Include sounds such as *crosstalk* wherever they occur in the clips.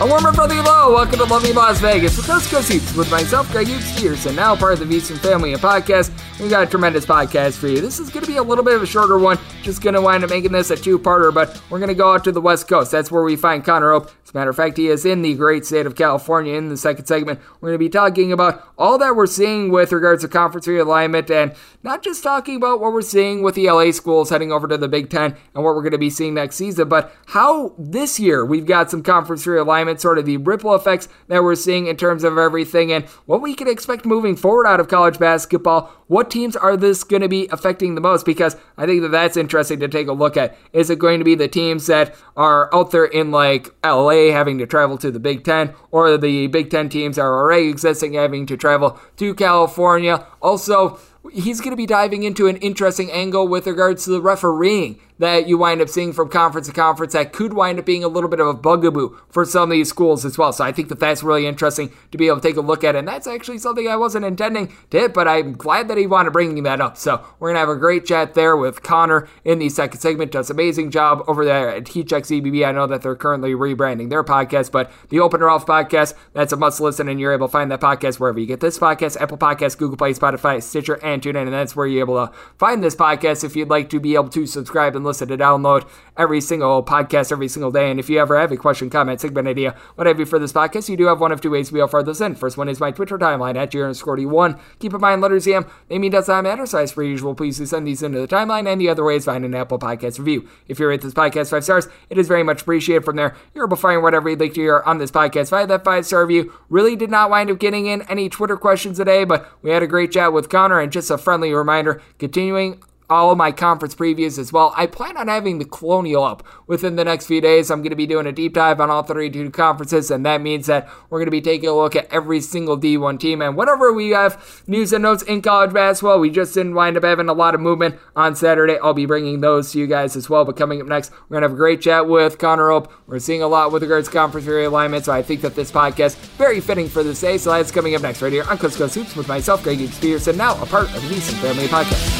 A warmer brother hello, welcome to Lovely Las Vegas with Coast Hoops with myself, Greg Hoops Peterson, now part of the VSiN family and podcast. We got a tremendous podcast for you. This is going to be a little bit of a shorter one, just going to wind up making this a two-parter, but we're going to go out to the West Coast. That's where we find Connor Hope. As a matter of fact, he is in the great state of California. In the second segment, we're going to be talking about all that we're seeing with regards to conference realignment and not just talking about what we're seeing with the LA schools heading over to the Big Ten and what we're going to be seeing next season, but how this year we've got some conference realignment, sort of the ripple effects that we're seeing in terms of everything, and what we can expect moving forward out of college basketball. What teams are this going to be affecting the most? Because I think that that's interesting to take a look at. Is it going to be the teams that are out there in like LA having to travel to the Big Ten, or the Big Ten teams are already existing having to travel to California? Also, he's going to be diving into an interesting angle with regards to the refereeing that you wind up seeing from conference to conference that could wind up being a little bit of a bugaboo for some of these schools as well. So I think that that's really interesting to be able to take a look at. And that's actually something I wasn't intending to hit, but I'm glad that he wanted bringing that up. So we're going to have a great chat there with Connor in the second segment. Does amazing job over there at Heat Check CBB. I know that they're currently rebranding their podcast, but the Open Ralph podcast, that's a must listen, and you're able to find that podcast wherever you get this podcast, Apple Podcast, Google Play, Spotify, Stitcher, and TuneIn. And that's where you're able to find this podcast if you'd like to be able to subscribe and listen to download every single podcast every single day. And if you ever have a question, comment, segment idea, whatever for this podcast, you do have one of two ways to be further this in. First one is my Twitter timeline at one Keep in mind, letters EM, name does not matter, as per usual, please do send these into the timeline. And the other way is find an Apple Podcast review. If you rate this podcast five stars, it is very much appreciated from there. You're able to find whatever you'd like to hear on this podcast via that five star review. Really did not wind up getting in any Twitter questions today, but we had a great chat with Connor. And just a friendly reminder, continuing all of my conference previews as well. I plan on having the Colonial up within the next few days. I'm going to be doing a deep dive on all 32 conferences, and that means that we're going to be taking a look at every single D1 team. And whenever we have news and notes in college basketball, we just didn't wind up having a lot of movement on Saturday. I'll be bringing those to you guys as well. But coming up next, we're going to have a great chat with Connor Hope. We're seeing a lot with regards to conference realignment, so I think that this podcast very fitting for this day. So that's coming up next right here on Coast Coast Hoops with myself, Greg Peterson, now a part of the VSiN Family Podcast.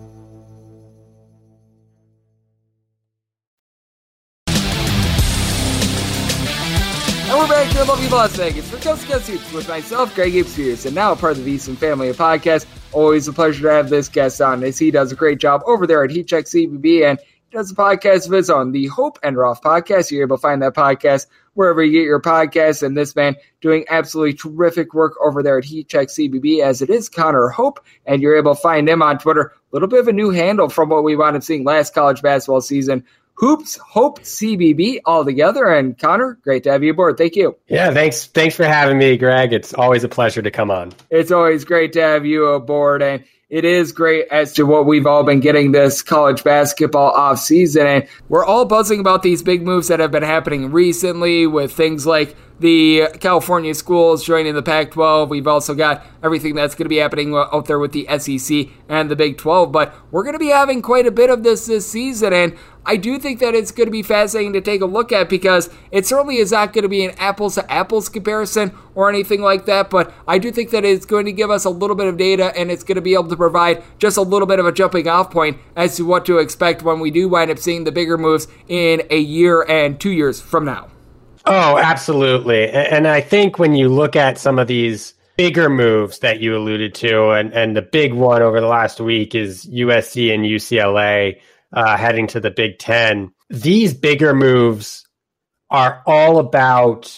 Lovely Las Vegas for to Coast Hoops with myself, Greg Spears, and now a part of the VSiN family of podcasts. Always a pleasure to have this guest on as he does a great job over there at Heat Check CBB and he does a podcast of his own, the Hope and Roth podcast. You're able to find that podcast wherever you get your podcasts. And this man doing absolutely terrific work over there at Heat Check CBB as it is Connor Hope. And you're able to find him on Twitter. A little bit of a new handle from what we up seeing last college basketball season Hoops Hope CBB all together. And Connor, great to have you aboard. Thank you. Yeah, thanks. Thanks for having me, Greg. It's always a pleasure to come on. It's always great to have you aboard. And it is great as to what we've all been getting this college basketball off season. And we're all buzzing about these big moves that have been happening recently with things like the California schools joining the Pac 12. We've also got everything that's going to be happening uh, out there with the SEC and the Big 12. But we're going to be having quite a bit of this this season. And I do think that it's going to be fascinating to take a look at because it certainly is not going to be an apples to apples comparison or anything like that. But I do think that it's going to give us a little bit of data and it's going to be able to provide just a little bit of a jumping off point as to what to expect when we do wind up seeing the bigger moves in a year and two years from now. Oh, absolutely. And I think when you look at some of these bigger moves that you alluded to, and, and the big one over the last week is USC and UCLA uh, heading to the Big Ten. These bigger moves are all about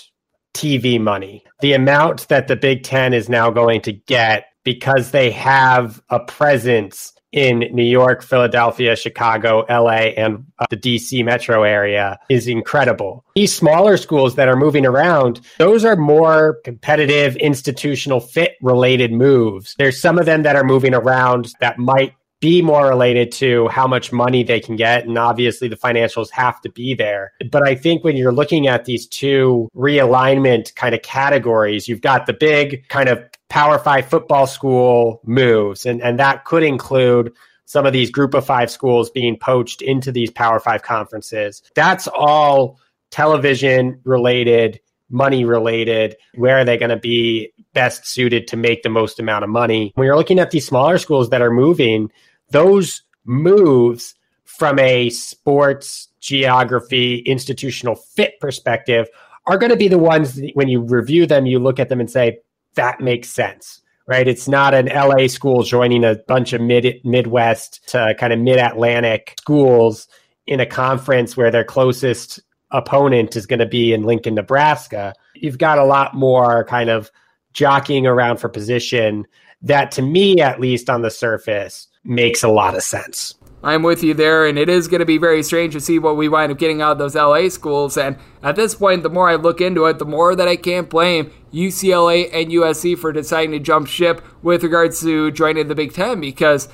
TV money. The amount that the Big Ten is now going to get because they have a presence in New York, Philadelphia, Chicago, LA, and uh, the DC metro area is incredible. These smaller schools that are moving around, those are more competitive, institutional fit related moves. There's some of them that are moving around that might be more related to how much money they can get. And obviously, the financials have to be there. But I think when you're looking at these two realignment kind of categories, you've got the big kind of Power Five football school moves, and, and that could include some of these group of five schools being poached into these Power Five conferences. That's all television related, money related. Where are they going to be best suited to make the most amount of money? When you're looking at these smaller schools that are moving, those moves from a sports geography institutional fit perspective are going to be the ones that when you review them you look at them and say that makes sense right it's not an la school joining a bunch of mid midwest to kind of mid-atlantic schools in a conference where their closest opponent is going to be in lincoln nebraska you've got a lot more kind of jockeying around for position that to me at least on the surface makes a lot of sense. I'm with you there, and it is going to be very strange to see what we wind up getting out of those LA schools. And at this point, the more I look into it, the more that I can't blame UCLA and USC for deciding to jump ship with regards to joining the Big Ten because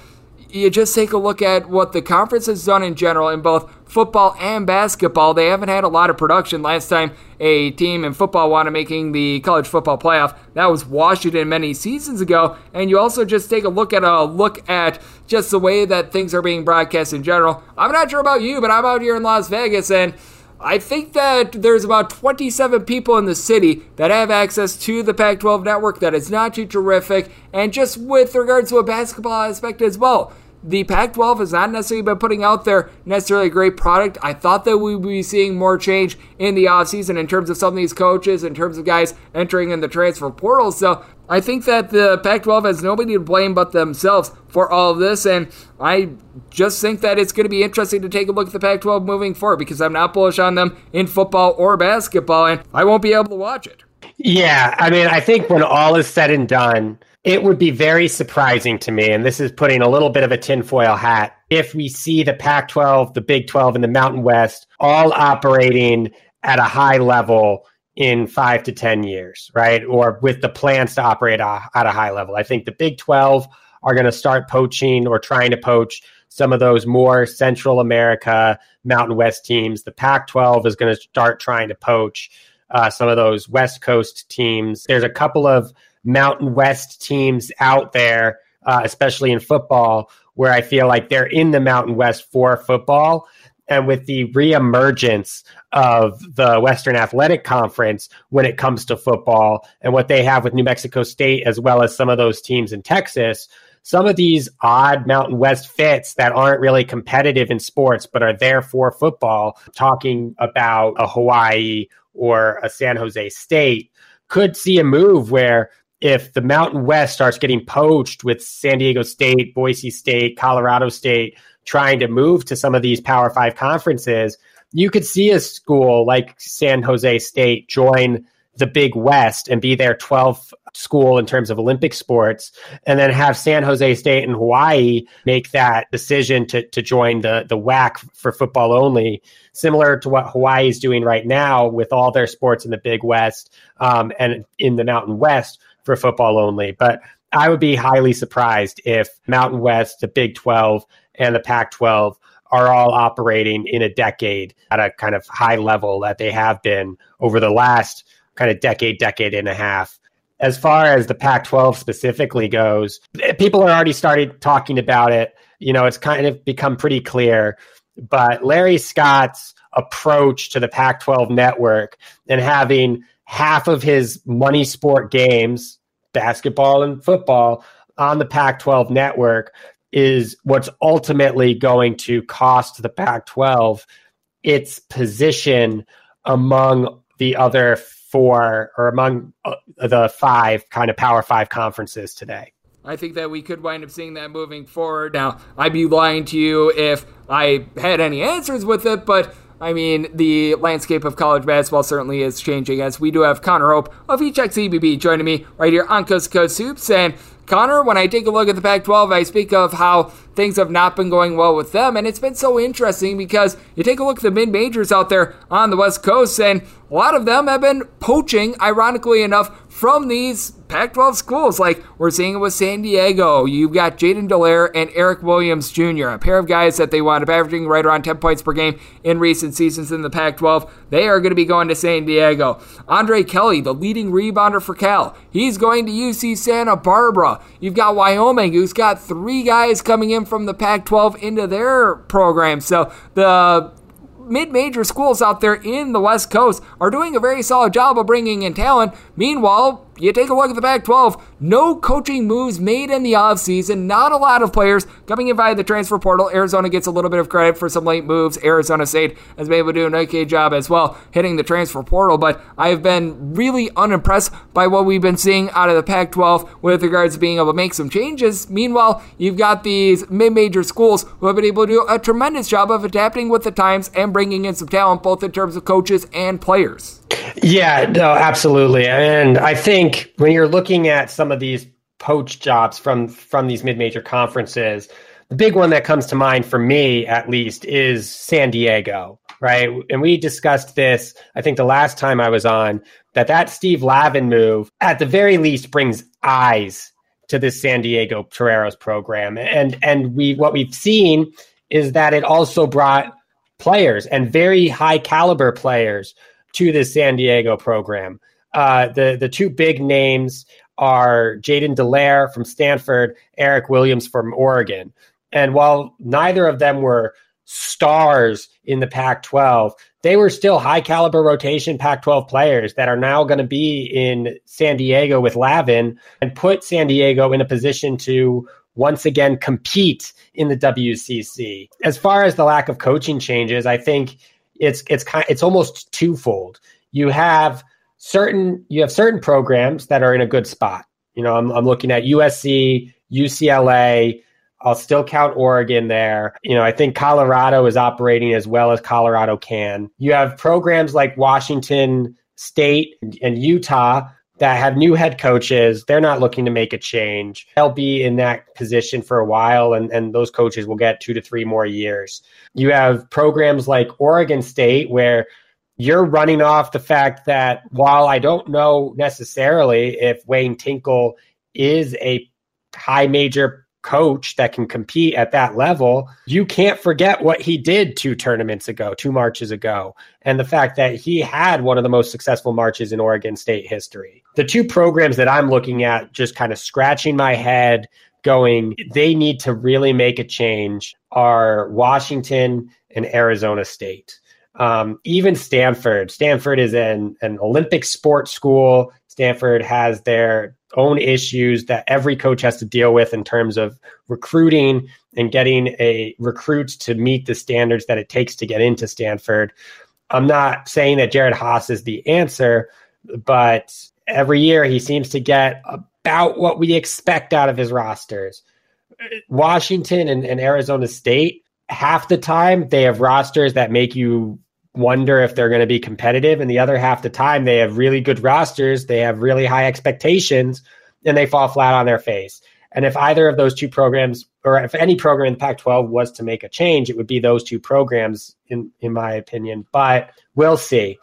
you just take a look at what the conference has done in general in both football and basketball. They haven't had a lot of production. Last time a team in football wanted making the college football playoff, that was Washington many seasons ago. And you also just take a look at a look at just the way that things are being broadcast in general. I'm not sure about you, but I'm out here in Las Vegas and I think that there's about 27 people in the city that have access to the Pac 12 network. That is not too terrific. And just with regards to a basketball aspect as well, the Pac 12 has not necessarily been putting out there necessarily a great product. I thought that we would be seeing more change in the offseason in terms of some of these coaches, in terms of guys entering in the transfer portal. So I think that the Pac 12 has nobody to blame but themselves for all of this. And I just think that it's going to be interesting to take a look at the Pac 12 moving forward because I'm not bullish on them in football or basketball, and I won't be able to watch it. Yeah, I mean, I think when all is said and done, it would be very surprising to me, and this is putting a little bit of a tinfoil hat, if we see the Pac 12, the Big 12, and the Mountain West all operating at a high level in five to 10 years, right? Or with the plans to operate at a high level. I think the Big 12 are going to start poaching or trying to poach some of those more Central America, Mountain West teams. The Pac 12 is going to start trying to poach uh, some of those West Coast teams. There's a couple of Mountain West teams out there, uh, especially in football, where I feel like they're in the Mountain West for football. And with the reemergence of the Western Athletic Conference when it comes to football and what they have with New Mexico State, as well as some of those teams in Texas, some of these odd Mountain West fits that aren't really competitive in sports but are there for football, talking about a Hawaii or a San Jose State, could see a move where if the Mountain West starts getting poached with San Diego State, Boise State, Colorado State trying to move to some of these Power Five conferences, you could see a school like San Jose State join the Big West and be their 12th school in terms of Olympic sports, and then have San Jose State and Hawaii make that decision to, to join the, the WAC for football only, similar to what Hawaii is doing right now with all their sports in the Big West um, and in the Mountain West for football only. But I would be highly surprised if Mountain West, the Big 12, and the Pac 12 are all operating in a decade at a kind of high level that they have been over the last kind of decade, decade and a half. As far as the Pac 12 specifically goes, people are already started talking about it. You know, it's kind of become pretty clear. But Larry Scott's approach to the Pac 12 network and having half of his money sport games, basketball and football, on the Pac 12 network is what's ultimately going to cost the Pac 12 its position among the other four or among uh, the five kind of Power Five conferences today. I think that we could wind up seeing that moving forward. Now, I'd be lying to you if I had any answers with it, but I mean, the landscape of college basketball certainly is changing as we do have Connor Hope of Heat Check's joining me right here on Coast to Coast Hoops. And Connor, when I take a look at the Pac 12, I speak of how things have not been going well with them. And it's been so interesting because you take a look at the mid majors out there on the West Coast, and a lot of them have been poaching, ironically enough, from these Pac 12 schools. Like we're seeing it with San Diego. You've got Jaiden Delaire and Eric Williams Jr., a pair of guys that they wound up averaging right around 10 points per game in recent seasons in the Pac 12. They are going to be going to San Diego. Andre Kelly, the leading rebounder for Cal, he's going to UC Santa Barbara. You've got Wyoming, who's got three guys coming in from the Pac 12 into their program. So the mid major schools out there in the West Coast are doing a very solid job of bringing in talent. Meanwhile, you take a look at the Pac 12, no coaching moves made in the offseason, not a lot of players coming in via the transfer portal. Arizona gets a little bit of credit for some late moves. Arizona State has been able to do an okay job as well hitting the transfer portal, but I've been really unimpressed by what we've been seeing out of the Pac 12 with regards to being able to make some changes. Meanwhile, you've got these mid major schools who have been able to do a tremendous job of adapting with the times and bringing in some talent, both in terms of coaches and players. Yeah, no, absolutely. And I think when you're looking at some of these poach jobs from from these mid-major conferences, the big one that comes to mind for me, at least, is San Diego, right? And we discussed this, I think, the last time I was on, that that Steve Lavin move, at the very least, brings eyes to this San Diego Toreros program. And and we what we've seen is that it also brought players and very high caliber players to the San Diego program. Uh, the the two big names are Jaiden Delaire from Stanford, Eric Williams from Oregon. And while neither of them were stars in the Pac 12, they were still high caliber rotation Pac 12 players that are now going to be in San Diego with Lavin and put San Diego in a position to once again compete in the WCC. As far as the lack of coaching changes, I think it's it's kind it's almost twofold. You have certain you have certain programs that are in a good spot. You know, I'm I'm looking at USC, UCLA. I'll still count Oregon there. You know, I think Colorado is operating as well as Colorado can. You have programs like Washington State and Utah that have new head coaches. They're not looking to make a change. They'll be in that position for a while, and, and those coaches will get two to three more years. You have programs like Oregon State where you're running off the fact that while I don't know necessarily if Wayne Tinkle is a high major coach that can compete at that level, you can't forget what he did two tournaments ago, two marches ago, and the fact that he had one of the most successful marches in Oregon State history. The two programs that I'm looking at, just kind of scratching my head, going, they need to really make a change, are Washington and Arizona State. Um, even Stanford. Stanford is an, an Olympic sports school. Stanford has their own issues that every coach has to deal with in terms of recruiting and getting a recruits to meet the standards that it takes to get into Stanford. I'm not saying that Jerod Haase is the answer, but every year he seems to get about what we expect out of his rosters. Washington and, and Arizona State, half the time they have rosters that make you wonder if they're going to be competitive. And the other half the time, they have really good rosters, they have really high expectations, and they fall flat on their face. And if either of those two programs, or if any program in the Pac 12 was to make a change, it would be those two programs, in, in my opinion. But we'll see.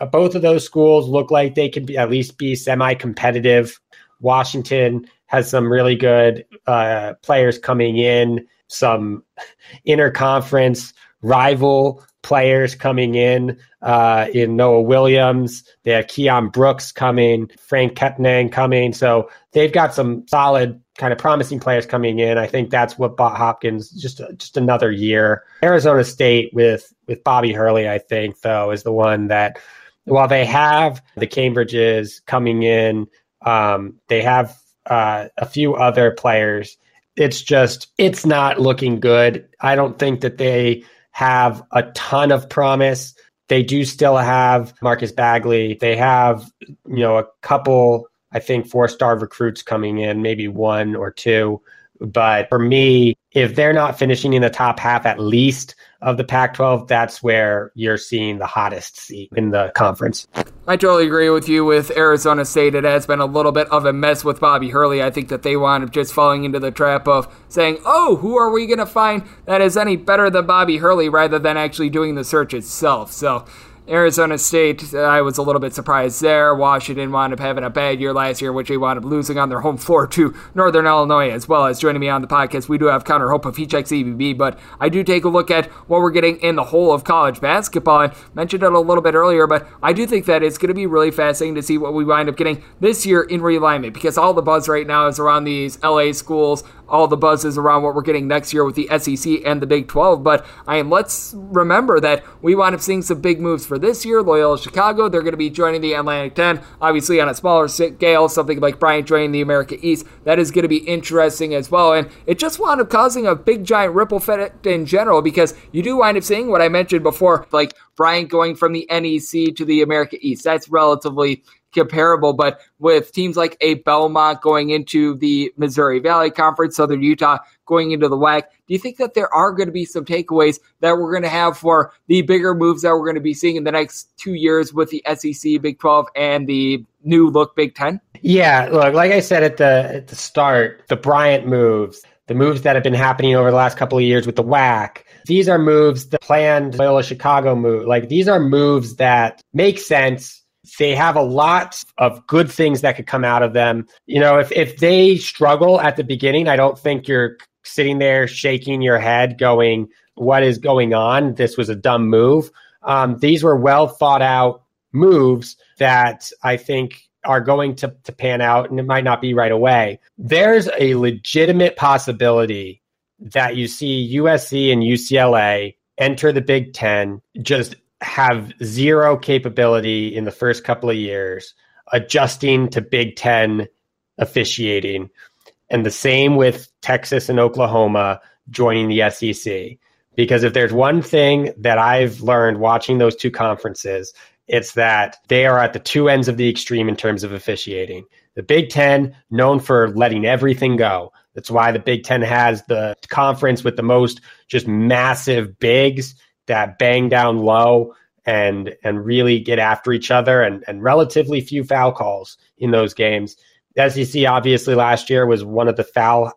Uh, both of those schools look like they can be, at least be semi competitive. Washington has some really good uh, players coming in, some *laughs* interconference rival players coming in uh, in Noah Williams. They have Keion Brooks coming, Franck Kepnang coming. So they've got some solid kind of promising players coming in. I think that's what bought Hopkins just just another year. Arizona State with with Bobby Hurley, I think though, is the one that while they have the Cambridges coming in, um, they have uh, a few other players. It's just it's not looking good. I don't think that they have a ton of promise. They do still have Marcus Bagley. They have, you know, a couple, I think, four star recruits coming in, maybe one or two. But for me, if they're not finishing in the top half at least of the Pac 12, that's where you're seeing the hottest seat in the conference. I totally agree with you with Arizona State. It has been a little bit of a mess with Bobby Hurley. I think that they wound up just falling into the trap of saying, oh, who are we going to find that is any better than Bobby Hurley rather than actually doing the search itself. So Arizona State, I was a little bit surprised there. Washington wound up having a bad year last year, which they wound up losing on their home floor to Northern Illinois as well as joining me on the podcast. We do have Connor Hope of Heat Check CBB, but I do take a look at what we're getting in the whole of college basketball. I mentioned it a little bit earlier, but I do think that it's going to be really fascinating to see what we wind up getting this year in realignment because all the buzz right now is around these LA schools all the buzz is around what we're getting next year with the SEC and the Big 12. But I mean, let's remember that we wind up seeing some big moves for this year. Loyola Chicago, they're going to be joining the Atlantic 10, obviously on a smaller scale, something like Bryant joining the America East. That is going to be interesting as well. And it just wound up causing a big giant ripple effect in general because you do wind up seeing what I mentioned before, like Bryant going from the NEC to the America East. That's relatively comparable, but with teams like a Belmont going into the Missouri Valley Conference, Southern Utah going into the WAC, do you think that there are going to be some takeaways that we're going to have for the bigger moves that we're going to be seeing in the next two years with the SEC, Big 12, and the new look Big 10? Yeah, look, like I said at the at the start, the Bryant moves, the moves that have been happening over the last couple of years with the WAC. These are moves, the planned Loyola Chicago move. Like these are moves that make sense. They have a lot of good things that could come out of them. You know, if, if they struggle at the beginning, I don't think you're sitting there shaking your head going, what is going on? This was a dumb move. Um, these were well thought out moves that I think are going to, to pan out and it might not be right away. There's a legitimate possibility that you see USC and UCLA enter the Big Ten, just have zero capability in the first couple of years, adjusting to Big Ten officiating. And the same with Texas and Oklahoma joining the SEC. Because if there's one thing that I've learned watching those two conferences, it's that they are at the two ends of the extreme in terms of officiating. The Big Ten, known for letting everything go. That's why the Big Ten has the conference with the most just massive bigs that bang down low and and really get after each other and, and relatively few foul calls in those games. The SEC obviously last year was one of the foul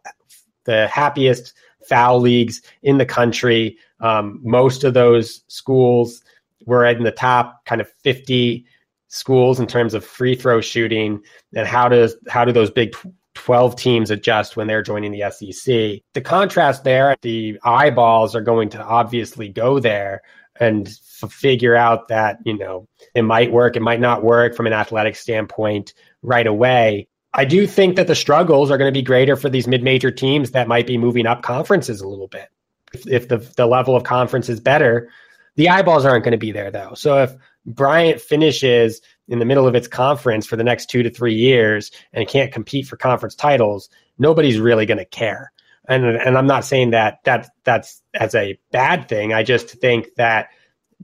the happiest foul leagues in the country. Um, most of those schools were in the top kind of 50 schools in terms of free throw shooting and how does how do those big 12 teams adjust when they're joining the SEC. The contrast there, the eyeballs are going to obviously go there and f- figure out that, you know, it might work, it might not work from an athletic standpoint right away. I do think that the struggles are going to be greater for these mid-major teams that might be moving up conferences a little bit. If, if the the level of conference is better, the eyeballs aren't going to be there though. So if Bryant finishes in the middle of its conference for the next two to three years and can't compete for conference titles, nobody's really going to care. And and I'm not saying that that that's as a bad thing. I just think that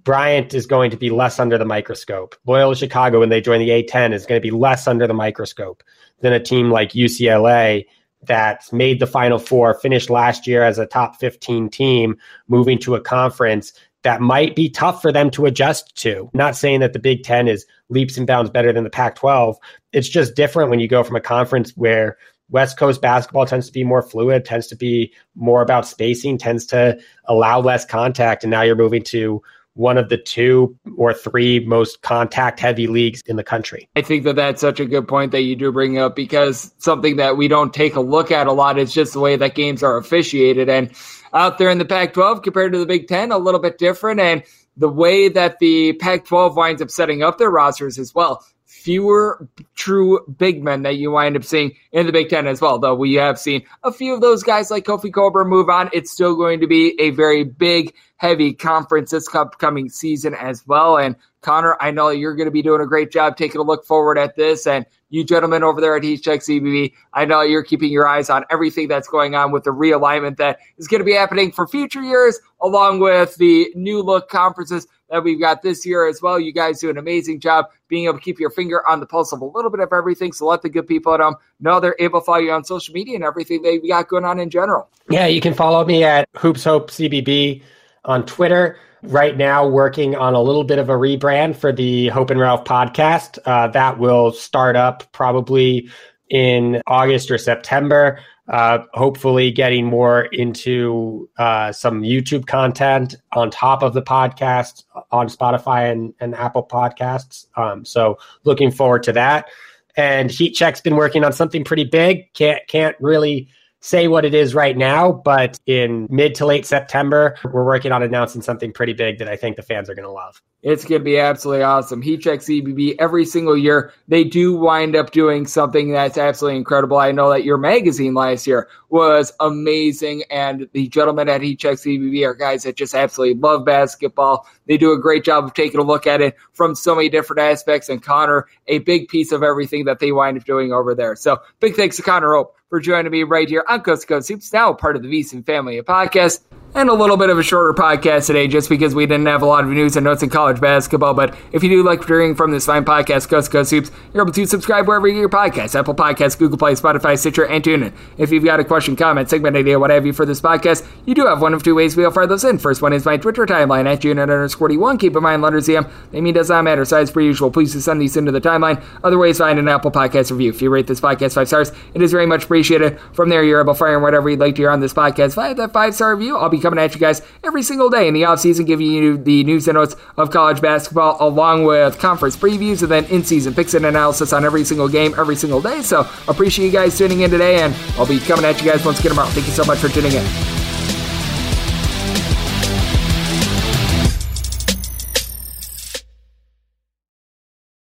Bryant is going to be less under the microscope. Loyola Chicago, when they join the A10, is going to be less under the microscope than a team like UCLA that made the Final Four, finished last year as a top 15 team, moving to a conference that might be tough for them to adjust to. Not saying that the Big Ten is leaps and bounds better than the Pac 12. It's just different when you go from a conference where West Coast basketball tends to be more fluid, tends to be more about spacing, tends to allow less contact. And now you're moving to one of the two or three most contact heavy leagues in the country. I think that that's such a good point that you do bring up because something that we don't take a look at a lot is just the way that games are officiated. And out there in the Pac 12 compared to the Big Ten, a little bit different. And the way that the Pac 12 winds up setting up their rosters as well fewer true big men that you wind up seeing in the Big Ten as well. Though we have seen a few of those guys like Kofi Cockburn move on, it's still going to be a very big, heavy conference this upcoming season as well. And Connor, I know you're going to be doing a great job taking a look forward at this. And you gentlemen over there at Heat Check CBB, I know you're keeping your eyes on everything that's going on with the realignment that is going to be happening for future years, along with the new look conferences that we've got this year as well. You guys do an amazing job being able to keep your finger on the pulse of a little bit of everything. So let the good people at home know they're able to follow you on social media and everything they've got going on in general. Yeah, you can follow me at Hoops Hope CBB on Twitter right now working on a little bit of a rebrand for the Hope and Ralph podcast. Uh, that will start up probably in August or September. Uh, hopefully, getting more into uh, some YouTube content on top of the podcast on Spotify and, and Apple Podcasts. Um, so, looking forward to that. And Heat Check's been working on something pretty big. Can't can't really say what it is right now, but in mid to late September, we're working on announcing something pretty big that I think the fans are going to love. It's going to be absolutely awesome. Heat Check CBB every single year. They do wind up doing something that's absolutely incredible. I know that your magazine last year was amazing, and the gentlemen at Heat Check CBB are guys that just absolutely love basketball. They do a great job of taking a look at it from so many different aspects, and Connor, a big piece of everything that they wind up doing over there. So big thanks to Connor Hope for joining me right here on Coast to Coast Hoops, now part of the VSiN family of podcasts and a little bit of a shorter podcast today just because we didn't have a lot of news and notes in college basketball. But if you do like hearing from this fine podcast, Coast Coast Hoops, you're able to subscribe wherever you get your podcasts Apple Podcasts, Google Play, Spotify, Stitcher, and TuneIn. If you've got a question, comment, segment idea, what have you for this podcast, you do have one of two ways we'll fire those in. First one is my Twitter timeline at June underscore one. Keep in mind, letters EM, they mean does not matter. Size per usual. Please send these into the timeline. Other ways, find an Apple Podcast review. If you rate this podcast five stars, it is very much appreciated appreciate it. From there, you're able to whatever you'd like to hear on this podcast. Have that five star review, I'll be coming at you guys every single day in the offseason, giving you the news and notes of college basketball along with conference previews and then in season picks and analysis on every single game every single day. So appreciate you guys tuning in today, and I'll be coming at you guys once again tomorrow. Thank you so much for tuning in.